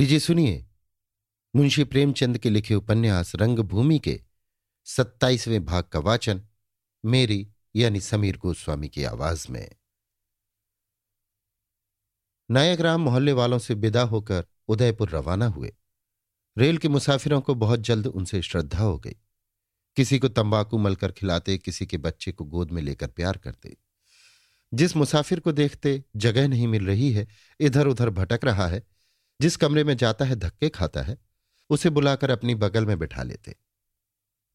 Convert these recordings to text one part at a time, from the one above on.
लीजिए, सुनिए। मुंशी प्रेमचंद के लिखे उपन्यास रंगभूमि के सत्ताईसवें भाग का वाचन, मेरी यानी समीर गोस्वामी की आवाज़ में। नायकराम मोहल्ले वालों से विदा होकर उदयपुर रवाना हुए। रेल के मुसाफिरों को बहुत जल्द उनसे श्रद्धा हो गई। किसी को तंबाकू मलकर खिलाते, किसी के बच्चे को गोद में लेकर प्यार करते। जिस मुसाफिर को देखते जगह नहीं मिल रही है इधर उधर भटक रहा है जिस कमरे में जाता है, धक्के खाता है, उसे बुलाकर अपनी बगल में बिठा लेते।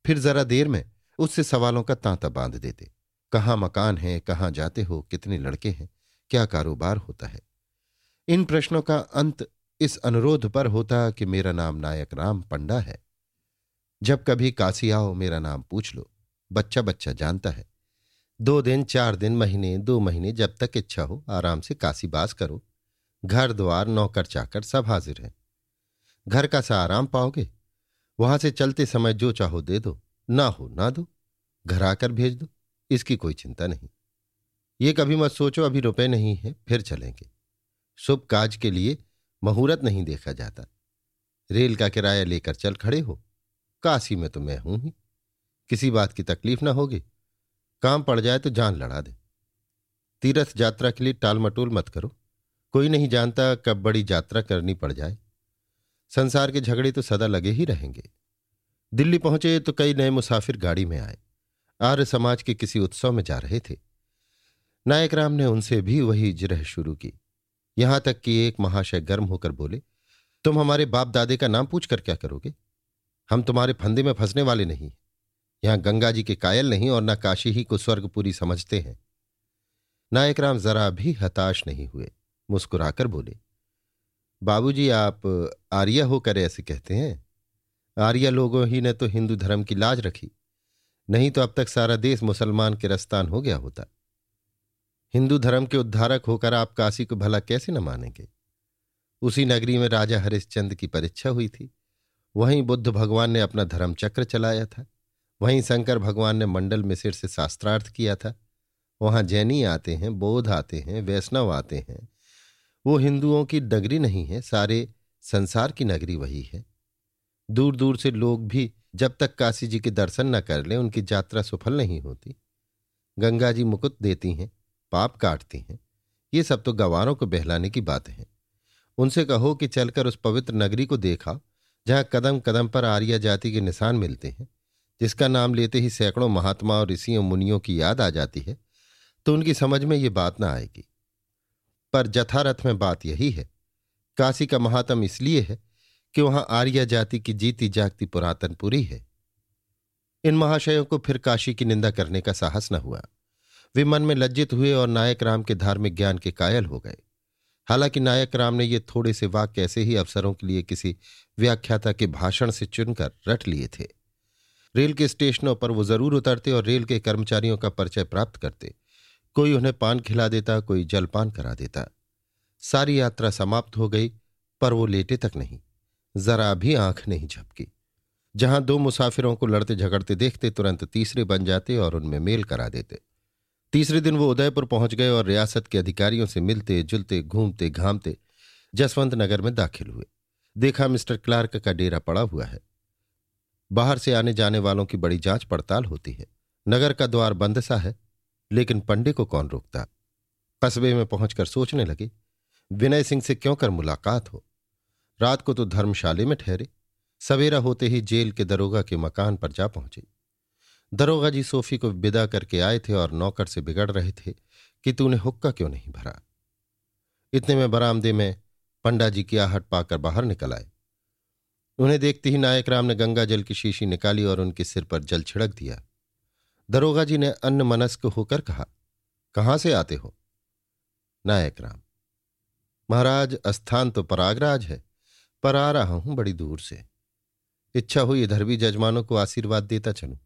फिर जरा देर में उससे सवालों का तांता बाँध देते। कहाँ मकान है, कहाँ जाते हो, कितने लड़के हैं, क्या कारोबार होता है? इन प्रश्नों का अंत इस अनुरोध पर होता कि मेरा नाम नायक राम पंडा है। जब कभी काशी आओ, मेरा नाम पूछ लो। बच्चा बच्चा जानता है। दो दिन, चार दिन, महीने, दो महीने जब तक इच्छा हो, आराम से काशी बास करो। घर द्वार, नौकर चाकर सब हाजिर हैं। घर का सा आराम पाओगे? वहाँ से चलते समय जो चाहो दे दो। ना हो, ना दो। घर आकर भेज दो। इसकी कोई चिंता नहीं। ये कभी मत सोचो, अभी रुपए नहीं है, फिर चलेंगे। शुभ काज के लिए मुहूर्त नहीं देखा जाता। रेल का किराया लेकर चल खड़े हो। काशी में तो मैं हूँ ही। किसी बात की तकलीफ़ ना होगी। काम पड़ जाए तो जान लड़ा दे। तीर्थ यात्रा के लिए टाल मटोल मत करो। कोई नहीं जानता कब बड़ी यात्रा करनी पड़ जाए। संसार के झगड़े तो सदा लगे ही रहेंगे। दिल्ली पहुँचे तो कई नए मुसाफिर गाड़ी में आए। आर्य समाज के किसी उत्सव में जा रहे थे। नायक राम ने उनसे भी वही जिरह शुरू की। यहाँ तक कि एक महाशय गर्म होकर बोले, तुम हमारे बाप दादे का नाम पूछकर क्या करोगे? हम तुम्हारे फंदे में फंसने वाले नहीं। यहाँ गंगा जी के कायल नहीं और न काशी ही को स्वर्गपुरी समझते हैं। नायक राम जरा भी हताश नहीं हुए। मुस्कुराकर बोले, बाबूजी, आप आर्य होकर ऐसे कहते हैं? आर्य लोगों ही ने तो हिंदू धर्म की लाज रखी। नहीं तो अब तक सारा देश मुसलमान के रस्तान हो गया होता। हिंदू धर्म के उद्धारक होकर आप काशी को भला कैसे न मानेंगे? उसी नगरी में राजा हरिश्चंद की परीक्षा हुई थी। वहीं बुद्ध भगवान ने अपना धर्म चक्र चलाया था। वहीं शंकर भगवान ने मंडल में सिर से शास्त्रार्थ किया था। वहाँ जैनी आते हैं, बौद्ध आते हैं, वैष्णव आते हैं वो हिंदुओं की नगरी नहीं है, सारे संसार की नगरी वही है। दूर दूर से लोग भी जब तक काशी जी के दर्शन न कर लें, उनकी यात्रा सफल नहीं होती। गंगा जी मुकुट देती हैं, पाप काटती हैं। ये सब तो गवारों को बहलाने की बात है। उनसे कहो कि चलकर उस पवित्र नगरी को देखा, जहाँ कदम कदम पर आर्या जाति के निशान मिलते हैं, जिसका नाम लेते ही सैकड़ों महात्मा और ऋषियों मुनियों की याद आ जाती है तो उनकी समझ में ये बात ना आएगी। पर जथारथ में बात यही है। काशी का महात्म इसलिए है कि वहाँ आर्य जाति की जीती जागती पुरातनपुरी है। इन महाशयों को फिर काशी की निंदा करने का साहस न हुआ। वे मन में लज्जित हुए और नायक राम के धार्मिक ज्ञान के कायल हो गए। हालाँकि नायक राम ने ये थोड़े से वाक्य ऐसे ही अवसरों के लिए किसी व्याख्याता के भाषण से चुनकर रट लिए थे। रेल के स्टेशनों पर वो ज़रूर उतरते और रेल के कर्मचारियों का परिचय प्राप्त करते। कोई उन्हें पान खिला देता, कोई जलपान करा देता। सारी यात्रा समाप्त हो गई, पर वो लेटे तक नहीं। जरा भी आँख नहीं झपकी। जहाँ दो मुसाफिरों को लड़ते झगड़ते देखते, तुरंत तीसरे बन जाते और उनमें मेल करा देते। तीसरे दिन वो उदयपुर पहुँच गए और रियासत के अधिकारियों से मिलते, जुलते, घूमते, घामते जसवंत नगर में दाखिल हुए। देखा मिस्टर क्लार्क का डेरा पड़ा हुआ है। बाहर से आने जाने वालों की बड़ी जाँच पड़ताल होती है। नगर का द्वार बंद सा है। लेकिन पंडे को कौन रोकता? कस्बे में पहुंचकर सोचने लगे, विनय सिंह से क्यों कर मुलाकात हो? रात को तो धर्मशाले में ठहरे, सवेरा होते ही जेल के दरोगा के मकान पर जा पहुँचे। दरोगा जी सोफी को विदा करके आए थे और नौकर से बिगड़ रहे थे कि तूने हुक्का क्यों नहीं भरा? इतने में बरामदे में पंडा जी की आहट पाकर बाहर निकल आए। उन्हें देखते ही नायक राम ने गंगा जल की शीशी निकाली और उनके सिर पर जल छिड़क दिया। दरोगा जी ने अन्न मनस्क होकर कहा, कहाँ से आते हो? नायक राम, महाराज स्थान तो परागराज है, पर आ रहा हूँ बड़ी दूर से। इच्छा हुई इधर भी जजमानों को आशीर्वाद देता चलूँ।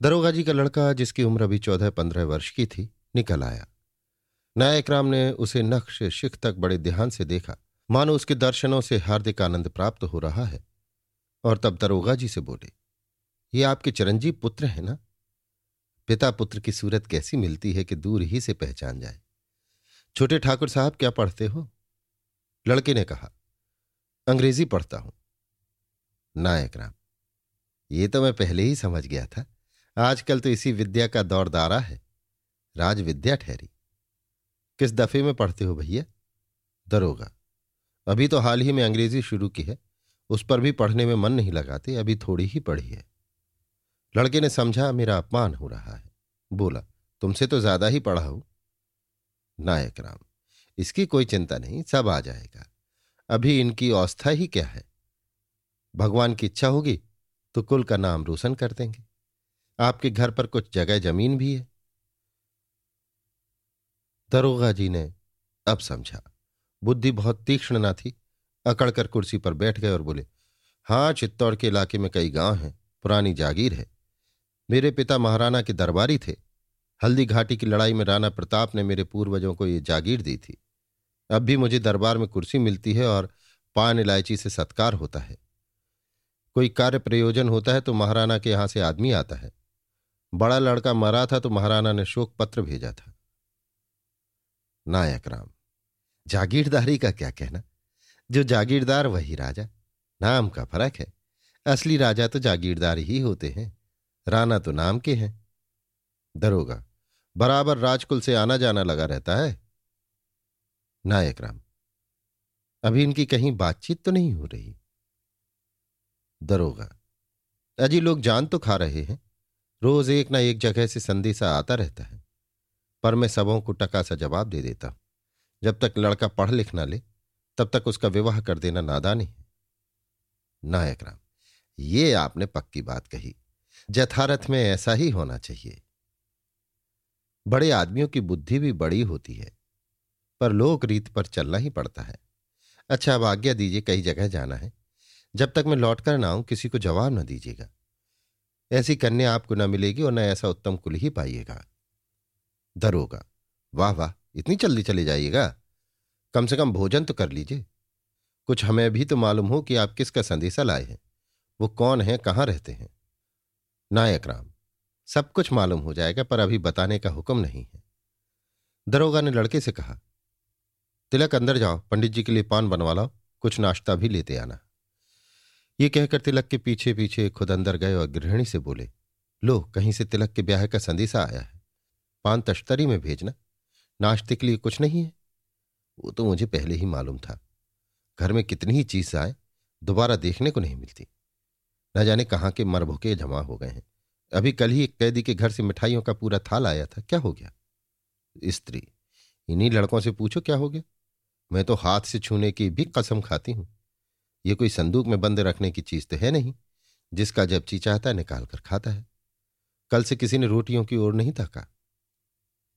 दरोगा जी का लड़का, जिसकी उम्र अभी चौदह पंद्रह वर्ष की थी, निकल आया। नायक राम ने उसे नक्श शिख तक बड़े ध्यान से देखा। मानो उसके दर्शनों से हार्दिक आनंद प्राप्त हो रहा है। और तब दरोगा जी से बोले, ये आपके चिरंजीव पुत्र है ना? पिता पुत्र की सूरत कैसी मिलती है कि दूर ही से पहचान जाए? छोटे ठाकुर साहब क्या पढ़ते हो? लड़के ने कहा, अंग्रेज़ी पढ़ता हूँ। नायक राम, ये तो मैं पहले ही समझ गया था। आजकल तो इसी विद्या का दौर दारा है। राज विद्या ठहरी। किस दफे में पढ़ते हो भैया? दरोगा। अभी तो हाल ही में अंग्रेज़ी शुरू की है। उस पर भी पढ़ने में मन नहीं लगाते, अभी थोड़ी ही पढ़ी है। लड़के ने समझा, मेरा अपमान हो रहा है। बोला, तुमसे तो ज़्यादा ही पढ़ा हूँ। नायक राम, इसकी कोई चिंता नहीं, सब आ जाएगा। अभी इनकी अवस्था ही क्या है? भगवान की इच्छा होगी तो कुल का नाम रोशन कर देंगे। आपके घर पर कुछ जगह ज़मीन भी है? दरोगा जी ने अब समझा। बुद्धि बहुत तीक्ष्ण ना थी। अकड़कर कुर्सी पर बैठ गए और बोले हाँ चित्तौड़ के इलाके में कई गाँव हैं, पुरानी जागीर है। मेरे पिता महाराणा के दरबारी थे। हल्दी घाटी की लड़ाई में राणा प्रताप ने मेरे पूर्वजों को ये जागीर दी थी। अब भी मुझे दरबार में कुर्सी मिलती है और पान इलायची से सत्कार होता है। कोई कार्य प्रयोजन होता है तो महाराणा के यहाँ से आदमी आता है। बड़ा लड़का मरा था तो महाराणा ने शोक पत्र भेजा था। नायक राम, जागीरदारी का क्या कहना? जो जागीरदार वही राजा। नाम का फ़र्क है। असली राजा तो जागीरदार ही होते हैं। राणा तो नाम के हैं। दरोगा, बराबर राजकुल से आना जाना लगा रहता है। नायक राम, अभी इनकी कहीं बातचीत तो नहीं हो रही? दरोगा, अजी लोग जान तो खा रहे हैं। रोज एक ना एक जगह से संदेशा आता रहता है। पर मैं सबों को टका सा जवाब दे देता हूँ। जब तक लड़का पढ़ लिख ना ले, तब तक उसका विवाह कर देना नादानी है। नायक राम, ये आपने पक्की बात कही। जथारथ में ऐसा ही होना चाहिए। बड़े आदमियों की बुद्धि भी बड़ी होती है, पर लोक रीत पर चलना ही पड़ता है। अच्छा अब आज्ञा दीजिए कई जगह जाना है। जब तक मैं लौट कर ना आऊँ, किसी को जवाब न दीजिएगा। ऐसी कन्या आपको न मिलेगी और न ऐसा उत्तम कुल ही पाइएगा। दरोगा। वाह वाह, इतनी जल्दी चले जाइएगा। कम से कम भोजन तो कर लीजिए। कुछ हमें भी तो मालूम हो कि आप किसका संदेशा लाए हैं। वो कौन है, कहाँ रहते हैं? नायक राम सब कुछ मालूम हो जाएगा, पर अभी बताने का हुक्म नहीं है। दरोगा ने लड़के से कहा, तिलक, अंदर जाओ, पंडित जी के लिए पान बनवा लाओ, कुछ नाश्ता भी लेते आना। ये कहकर तिलक के पीछे पीछे खुद अंदर गए और गृहिणी से बोले, लो, कहीं से तिलक के ब्याह का संदेशा आया है। पान तश्तरी में भेजना। नाश्ते के लिए कुछ नहीं है? वो तो मुझे पहले ही मालूम था। घर में कितनी ही चीज़ आए, दोबारा देखने को नहीं मिलती। न जाने कहाँ के मरभुके जमा हो गए हैं। अभी कल ही एक कैदी के घर से मिठाइयों का पूरा थाल आया था। क्या हो गया? स्त्री, इन्हीं लड़कों से पूछो क्या हो गया? मैं तो हाथ से छूने की भी कसम खाती हूँ। ये कोई संदूक में बंद रखने की चीज़ तो है नहीं, जिसका जब ची चाहता है निकाल कर खाता है। कल से किसी ने रोटियों की ओर नहीं ताका।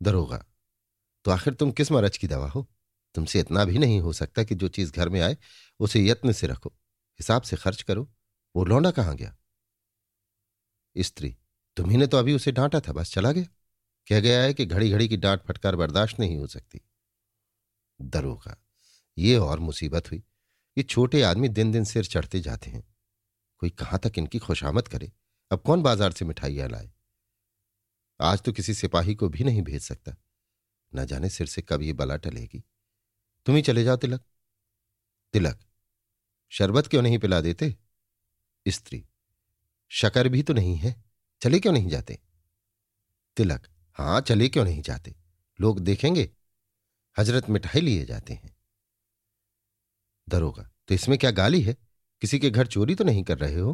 दरोगा तो आखिर तुम किस मरज की दवा हो? तुमसे इतना भी नहीं हो सकता कि जो चीज़ घर में आए, उसे यत्न से रखो, हिसाब से खर्च करो। वो लौंडा कहाँ गया? स्त्री तुम्ही तो अभी उसे डांटा था, बस चला गया। कह गया है कि घड़ी घड़ी की डांट फटकार बर्दाश्त नहीं हो सकती। दरोगा, ये और मुसीबत हुई। ये छोटे आदमी दिन दिन सिर चढ़ते जाते हैं। कोई कहाँ तक इनकी खुशामद करे? अब कौन बाज़ार से मिठाइयाँ लाए? आज तो किसी सिपाही को भी नहीं भेज सकता। न जाने सिर से कब ये बला टलेगी। तुम ही चले जाओ तिलक। तिलक, शरबत क्यों नहीं पिला देते? स्त्री। शकर भी तो नहीं है, चले क्यों नहीं जाते? तिलक, हाँ, चले क्यों नहीं जाते? लोग देखेंगे, हज़रत मिठाई लिए जाते हैं। दरोगा तो इसमें क्या गाली है? किसी के घर चोरी तो नहीं कर रहे हो?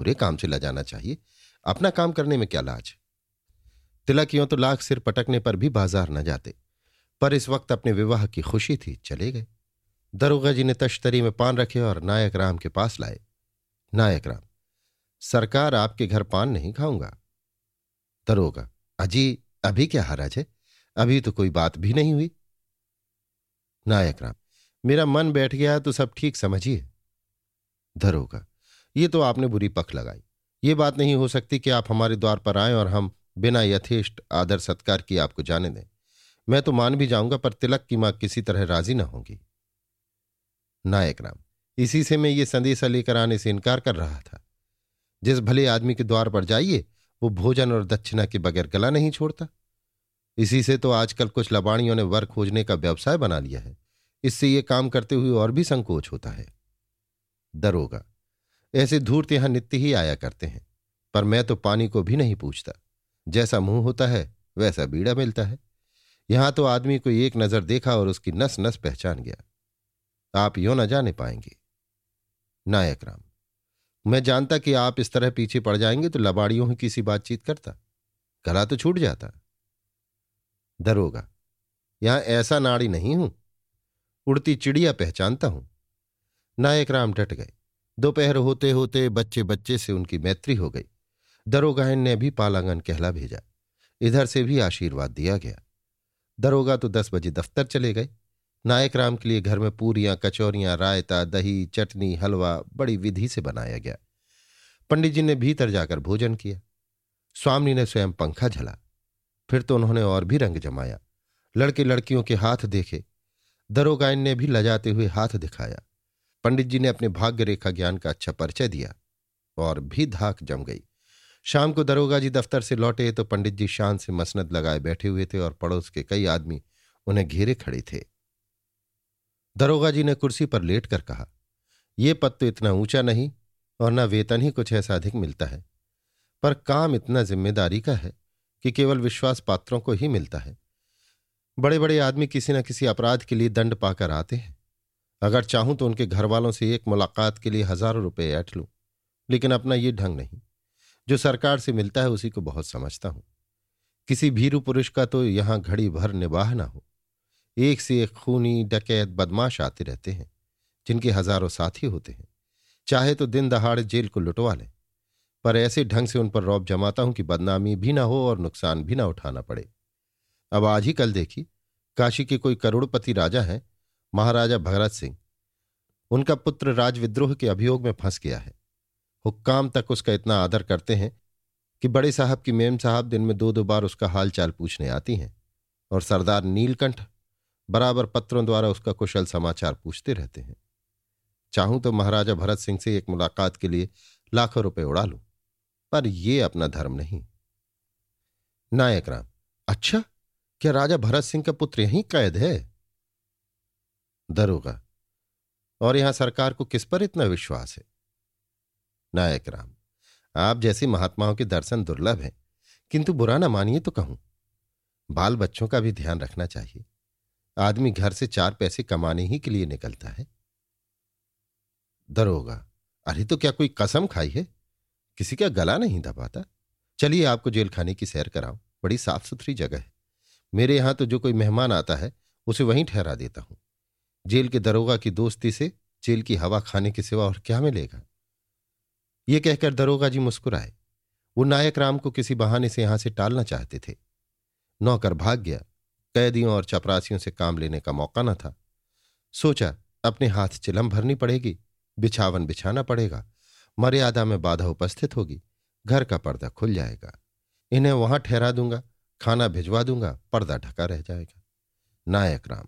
बुरे काम से ला जाना चाहिए। अपना काम करने में क्या लाज? तिलक यूँ तो लाख सिर पटकने पर भी बाज़ार न जाते, पर इस वक्त अपने विवाह की खुशी थी, चले गए। दरोगा जी ने तश्तरी में पान रखे और नायक राम के पास लाए। नायक राम। सरकार आपके घर पान नहीं खाऊँगा। दरोगा। अजी, अभी क्या हराज है? अभी तो कोई बात भी नहीं हुई। नायक राम, मेरा मन बैठ गया तो सब ठीक समझिए। दरोगा, ये तो आपने बुरी पख लगाई। ये बात नहीं हो सकती कि आप हमारे द्वार पर आए और हम बिना यथेष्ट आदर सत्कार किए आपको जाने दें। मैं तो मान भी जाऊँगा पर तिलक की माँ किसी तरह राज़ी ना होंगी। नायक राम इसी से मैं ये संदेशा लेकर आने से इनकार कर रहा था। जिस भले आदमी के द्वार पर जाइए, वो भोजन और दक्षिणा के बगैर गला नहीं छोड़ता। इसी से तो आजकल कुछ लबाणियों ने वर खोजने का व्यवसाय बना लिया है। इससे ये काम करते हुए और भी संकोच होता है। दरोगा, ऐसे धूर्त यहाँ नित्य ही आया करते हैं, पर मैं तो पानी को भी नहीं पूछता। जैसा मुँह होता है, वैसा बीड़ा मिलता है। यहाँ तो आदमी को एक नज़र देखा और उसकी नस नस पहचान गया। आप यो न जाने पाएँगे। नायक राम मैं जानता कि आप इस तरह पीछे पड़ जाएँगे तो लबाड़ियों ही किसी बातचीत करता। गला तो छूट जाता। दरोगा यहाँ ऐसा नाड़ी नहीं हूँ। उड़ती चिड़िया पहचानता हूँ। नायक राम डट गए। दोपहर होते होते बच्चे बच्चे से उनकी मैत्री हो गई। दरोगायन ने भी पालांगन कहला भेजा। इधर से भी आशीर्वाद दिया गया। दरोगा तो दस बजे दफ्तर चले गए। नायक राम के लिए घर में पूरियाँ, कचौरियाँ, रायता, दही, चटनी, हलवा बड़ी विधि से बनाया गया। पंडित जी ने भीतर जाकर भोजन किया। स्वामी ने स्वयं पंखा झला। फिर तो उन्होंने और भी रंग जमाया। लड़के लड़कियों के हाथ देखे। दरोगायन ने भी लजाते हुए हाथ दिखाया। पंडित जी ने अपने भाग्य रेखा ज्ञान का अच्छा परिचय दिया और भी धाक जम गई। शाम को दरोगा जी दफ्तर से लौटे तो पंडित जी शान से मसनद लगाए बैठे हुए थे और पड़ोस के कई आदमी उन्हें घेरे खड़े थे। दरोगा जी ने कुर्सी पर लेट कर कहा यह पद तो इतना ऊँचा नहीं और न वेतन ही कुछ ऐसा अधिक मिलता है। पर काम इतना ज़िम्मेदारी का है कि केवल विश्वास पात्रों को ही मिलता है। बड़े बड़े आदमी किसी न किसी अपराध के लिए दंड पाकर आते हैं। अगर चाहूँ तो उनके घर वालों से एक मुलाकात के लिए हज़ारों रुपए ऐठ लूँ, लेकिन अपना ये ढंग नहीं। जो सरकार से मिलता है उसी को बहुत समझता हूँ। किसी भीरू पुरुष का तो यहाँ घड़ी भर निवाह ना हो। एक से एक खूनी डकैत बदमाश आते रहते हैं, जिनके हज़ारों साथी होते हैं। चाहे तो दिन दहाड़े जेल को लुटवा लें, पर ऐसे ढंग से उन पर रौब जमाता हूँ कि बदनामी भी ना हो और नुकसान भी ना उठाना पड़े। अब आज ही कल देखी, काशी के कोई करोड़पति राजा हैं, महाराजा भगरत सिंह। उनका पुत्र राजविद्रोह के अभियोग में फंस गया है। हुक्काम तक उसका इतना आदर करते हैं कि बड़े साहब की मेम साहब दिन में दो दो बार उसका हाल चाल पूछने आती हैं और सरदार नीलकंठ बराबर पत्रों द्वारा उसका कुशल समाचार पूछते रहते हैं। चाहूँ तो महाराजा भरत सिंह से एक मुलाकात के लिए लाखों रुपए उड़ा लूँ, पर यह अपना धर्म नहीं। नायक राम अच्छा क्या राजा भरत सिंह का पुत्र यहीं कैद है? दरोगा, और यहाँ सरकार को किस पर इतना विश्वास है? नायक राम, आप जैसे महात्माओं के दर्शन दुर्लभ हैं, किंतु बुरा ना मानिए तो कहूँ, बाल बच्चों का भी ध्यान रखना चाहिए। आदमी घर से चार पैसे कमाने ही के लिए निकलता है। दरोगा, अरे तो क्या कोई कसम खाई है? किसी का गला नहीं दबाता। चलिए आपको जेल खाने की सैर कराऊं। बड़ी साफ़ सुथरी जगह है। मेरे यहाँ तो जो कोई मेहमान आता है, उसे वहीं ठहरा देता हूँ। जेल के दरोगा की दोस्ती से जेल की हवा खाने के सिवा और क्या मिलेगा? ये कहकर दरोगा जी मुस्कुराए। वो नायक राम को किसी बहाने से यहाँ से टालना चाहते थे। नौकर भाग गया। कैदियों और चपरासियों से काम लेने का मौका न था। सोचा, अपने हाथ चिलम भरनी पड़ेगी, बिछावन बिछाना पड़ेगा। मर्यादा में बाधा उपस्थित होगी, घर का पर्दा खुल जाएगा। इन्हें वहाँ ठहरा दूँगा, खाना भिजवा दूँगा, पर्दा ढका रह जाएगा। नायक राम,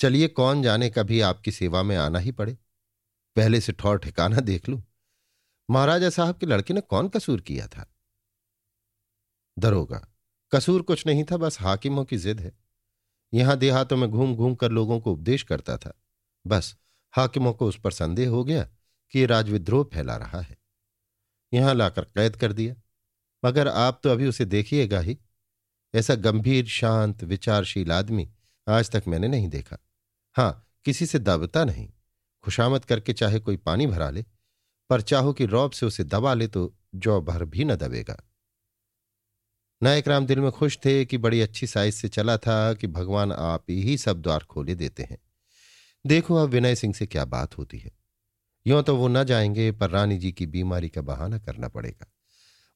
चलिए कौन जाने कभी आपकी सेवा में आना ही पड़े? पहले से ठौर ठिकाना देख लू। महाराजा साहब के लड़के ने कौन कसूर किया था? दरोगा, कसूर कुछ नहीं था, बस हाकिमों की जिद है। यहाँ देहातों में घूम घूम कर लोगों को उपदेश करता था। बस हाकिमों को उस पर संदेह हो गया कि ये राजविद्रोह फैला रहा है। यहाँ लाकर कैद कर दिया। मगर आप तो अभी उसे देखिएगा ही। ऐसा गंभीर, शांत, विचारशील आदमी आज तक मैंने नहीं देखा। हाँ, किसी से दबता नहीं। खुशामद करके चाहे कोई पानी भरा ले, पर चाहो कि रौब से उसे दबा ले तो जौ भर भी न दबेगा। नायक राम दिल में खुश थे कि बड़ी अच्छी साइज़ से चला था कि भगवान आप ही सब द्वार खोले देते हैं। देखो अब विनय सिंह से क्या बात होती है। यों तो वो न जाएँगे, पर रानी जी की बीमारी का बहाना करना पड़ेगा।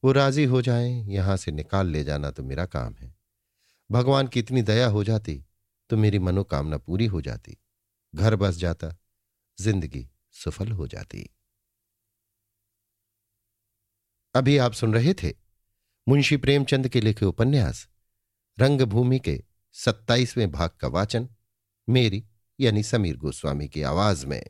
वो राज़ी हो जाएँ, यहाँ से निकाल ले जाना तो मेरा काम है। भगवान की इतनी दया हो जाती तो मेरी मनोकामना पूरी हो जाती। घर बस जाता, ज़िंदगी सफल हो जाती। अभी आप सुन रहे थे मुंशी प्रेमचंद के लिखे उपन्यास, रंगभूमि के सत्ताईसवें भाग का वाचन, मेरी यानी समीर गोस्वामी की आवाज़ में।